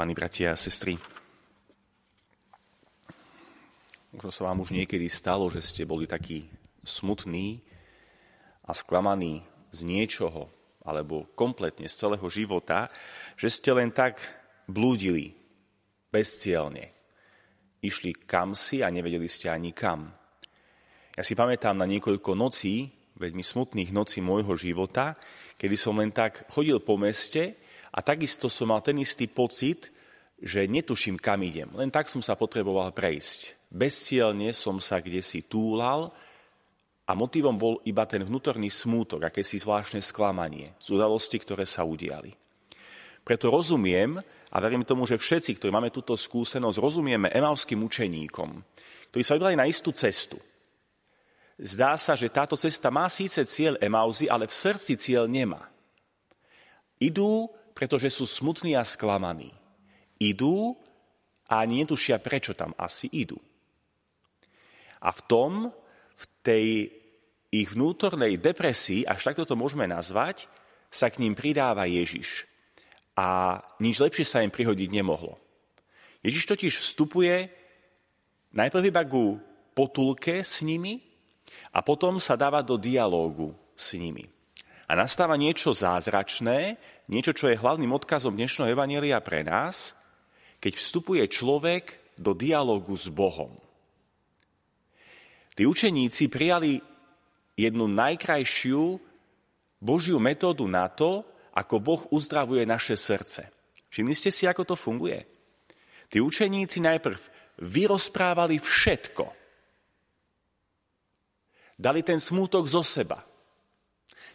milovaní bratia a sestry. Možno sa vám už niekedy stalo, že ste boli takí smutní a sklamaní z niečoho, alebo kompletne z celého života, že ste len tak blúdili bezcielne. Išli kam si a nevedeli ste ani kam. Ja si pamätám na niekoľko nocí, veľmi smutných nocí môjho života, kedy som len tak chodil po meste a takisto som mal ten istý pocit, že netuším, kam idem. Len tak som sa potreboval prejsť. Bezcielne som sa kde si túlal a motivom bol iba ten vnútorný smútok, akési zvláštne sklamanie z udalosti, ktoré sa udiali. Preto rozumiem a verím tomu, že všetci, ktorí máme túto skúsenosť, rozumieme emavským učeníkom, ktorí sa vybrali na istú cestu. Zdá sa, že táto cesta má síce cieľ Emauzy, ale v srdci cieľ nemá. Idú, pretože sú smutní a sklamaní. Idú a netušia, prečo tam asi idú. A v tom, v tej ich vnútornej depresii, až takto to môžeme nazvať, sa k ním pridáva Ježiš. A nič lepšie sa im prihodiť nemohlo. Ježiš totiž vstupuje najprv iba ku potulke s nimi, a potom sa dáva do dialógu s nimi. A nastáva niečo zázračné, niečo, čo je hlavným odkazom dnešného Evanielia pre nás, keď vstupuje človek do dialógu s Bohom. Tí učeníci prijali jednu najkrajšiu Božiu metódu na to, ako Boh uzdravuje naše srdce. Všimli ste si, ako to funguje? Tí učeníci najprv vyrozprávali všetko, Dali ten smútok zo seba.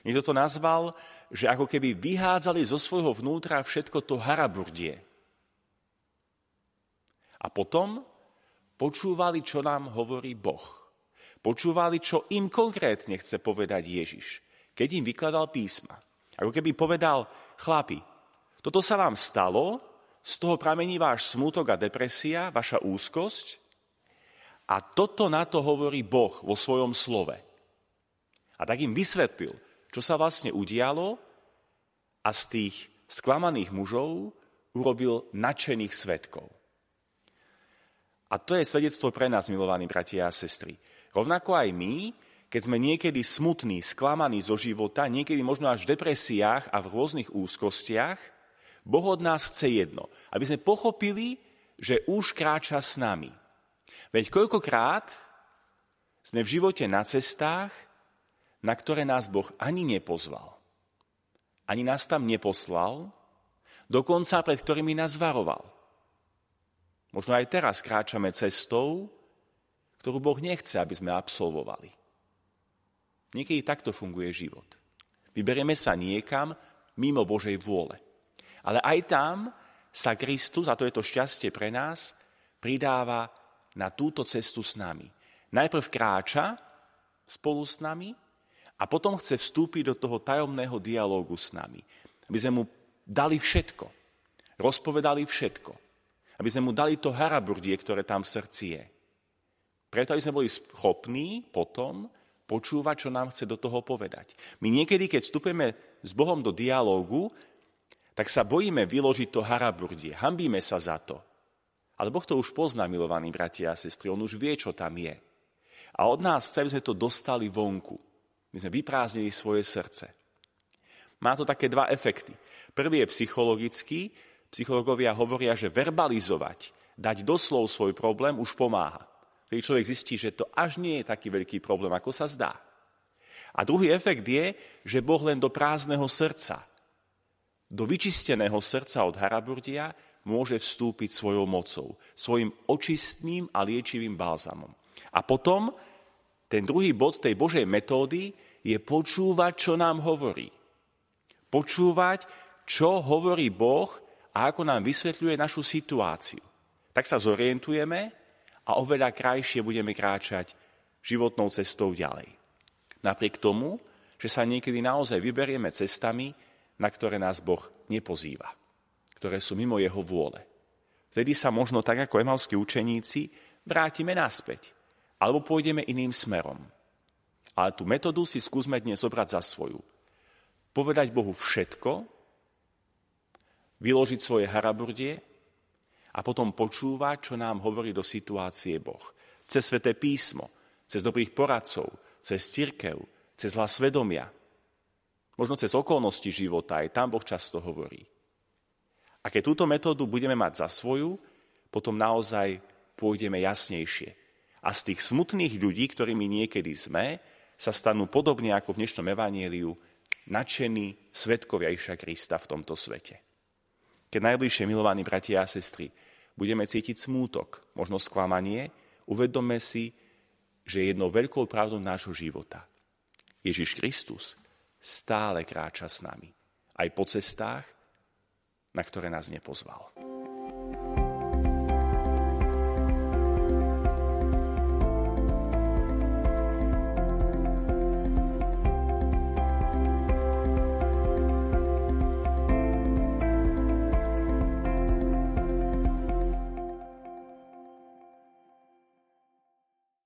Niekto to nazval, že ako keby vyhádzali zo svojho vnútra všetko to haraburdie. A potom počúvali, čo nám hovorí Boh. Počúvali, čo im konkrétne chce povedať Ježiš, keď im vykladal písma. Ako keby povedal, chlapi, toto sa vám stalo, z toho pramení váš smútok a depresia, vaša úzkosť, a toto na to hovorí Boh vo svojom slove. A tak im vysvetlil, čo sa vlastne udialo a z tých sklamaných mužov urobil nadšených svetkov. A to je svedectvo pre nás, milovaní bratia a sestry. Rovnako aj my, keď sme niekedy smutní, sklamaní zo života, niekedy možno až v depresiách a v rôznych úzkostiach, Boh od nás chce jedno, aby sme pochopili, že už kráča s nami – Veď koľkokrát sme v živote na cestách, na ktoré nás Boh ani nepozval. Ani nás tam neposlal, dokonca pred ktorými nás varoval. Možno aj teraz kráčame cestou, ktorú Boh nechce, aby sme absolvovali. Niekedy takto funguje život. Vyberieme sa niekam mimo Božej vôle. Ale aj tam sa Kristus, a to je to šťastie pre nás, pridáva na túto cestu s nami. Najprv kráča spolu s nami a potom chce vstúpiť do toho tajomného dialógu s nami. Aby sme mu dali všetko. Rozpovedali všetko. Aby sme mu dali to haraburdie, ktoré tam v srdci je. Preto, aby sme boli schopní potom počúvať, čo nám chce do toho povedať. My niekedy, keď vstupujeme s Bohom do dialógu, tak sa bojíme vyložiť to haraburdie. Hambíme sa za to. Ale Boh to už pozná, milovaní bratia a sestry, On už vie, čo tam je. A od nás chce, aby sme to dostali vonku. My sme vyprázdnili svoje srdce. Má to také dva efekty. Prvý je psychologický. Psychológovia hovoria, že verbalizovať, dať doslov svoj problém už pomáha. Keď človek zistí, že to až nie je taký veľký problém, ako sa zdá. A druhý efekt je, že Boh len do prázdneho srdca, do vyčisteného srdca od haraburdia môže vstúpiť svojou mocou, svojim očistným a liečivým bálzamom. A potom ten druhý bod tej Božej metódy je počúvať, čo nám hovorí. Počúvať, čo hovorí Boh a ako nám vysvetľuje našu situáciu. Tak sa zorientujeme a oveľa krajšie budeme kráčať životnou cestou ďalej. Napriek tomu, že sa niekedy naozaj vyberieme cestami, na ktoré nás Boh nepozýva ktoré sú mimo jeho vôle. Vtedy sa možno tak ako emalskí učeníci vrátime naspäť alebo pôjdeme iným smerom. Ale tú metódu si skúsme dnes zobrať za svoju. Povedať Bohu všetko, vyložiť svoje haraburdie a potom počúvať, čo nám hovorí do situácie Boh. Cez sveté písmo, cez dobrých poradcov, cez cirkev, cez hlas svedomia. Možno cez okolnosti života, aj tam Boh často hovorí. A keď túto metódu budeme mať za svoju, potom naozaj pôjdeme jasnejšie. A z tých smutných ľudí, ktorými niekedy sme, sa stanú podobne ako v dnešnom evaníliu nadšení svetkovia Iša Krista v tomto svete. Keď najbližšie milovaní bratia a sestry budeme cítiť smútok, možno sklamanie, uvedome si, že jednou veľkou pravdou nášho života Ježiš Kristus stále kráča s nami, aj po cestách, na ktoré nás nepozval.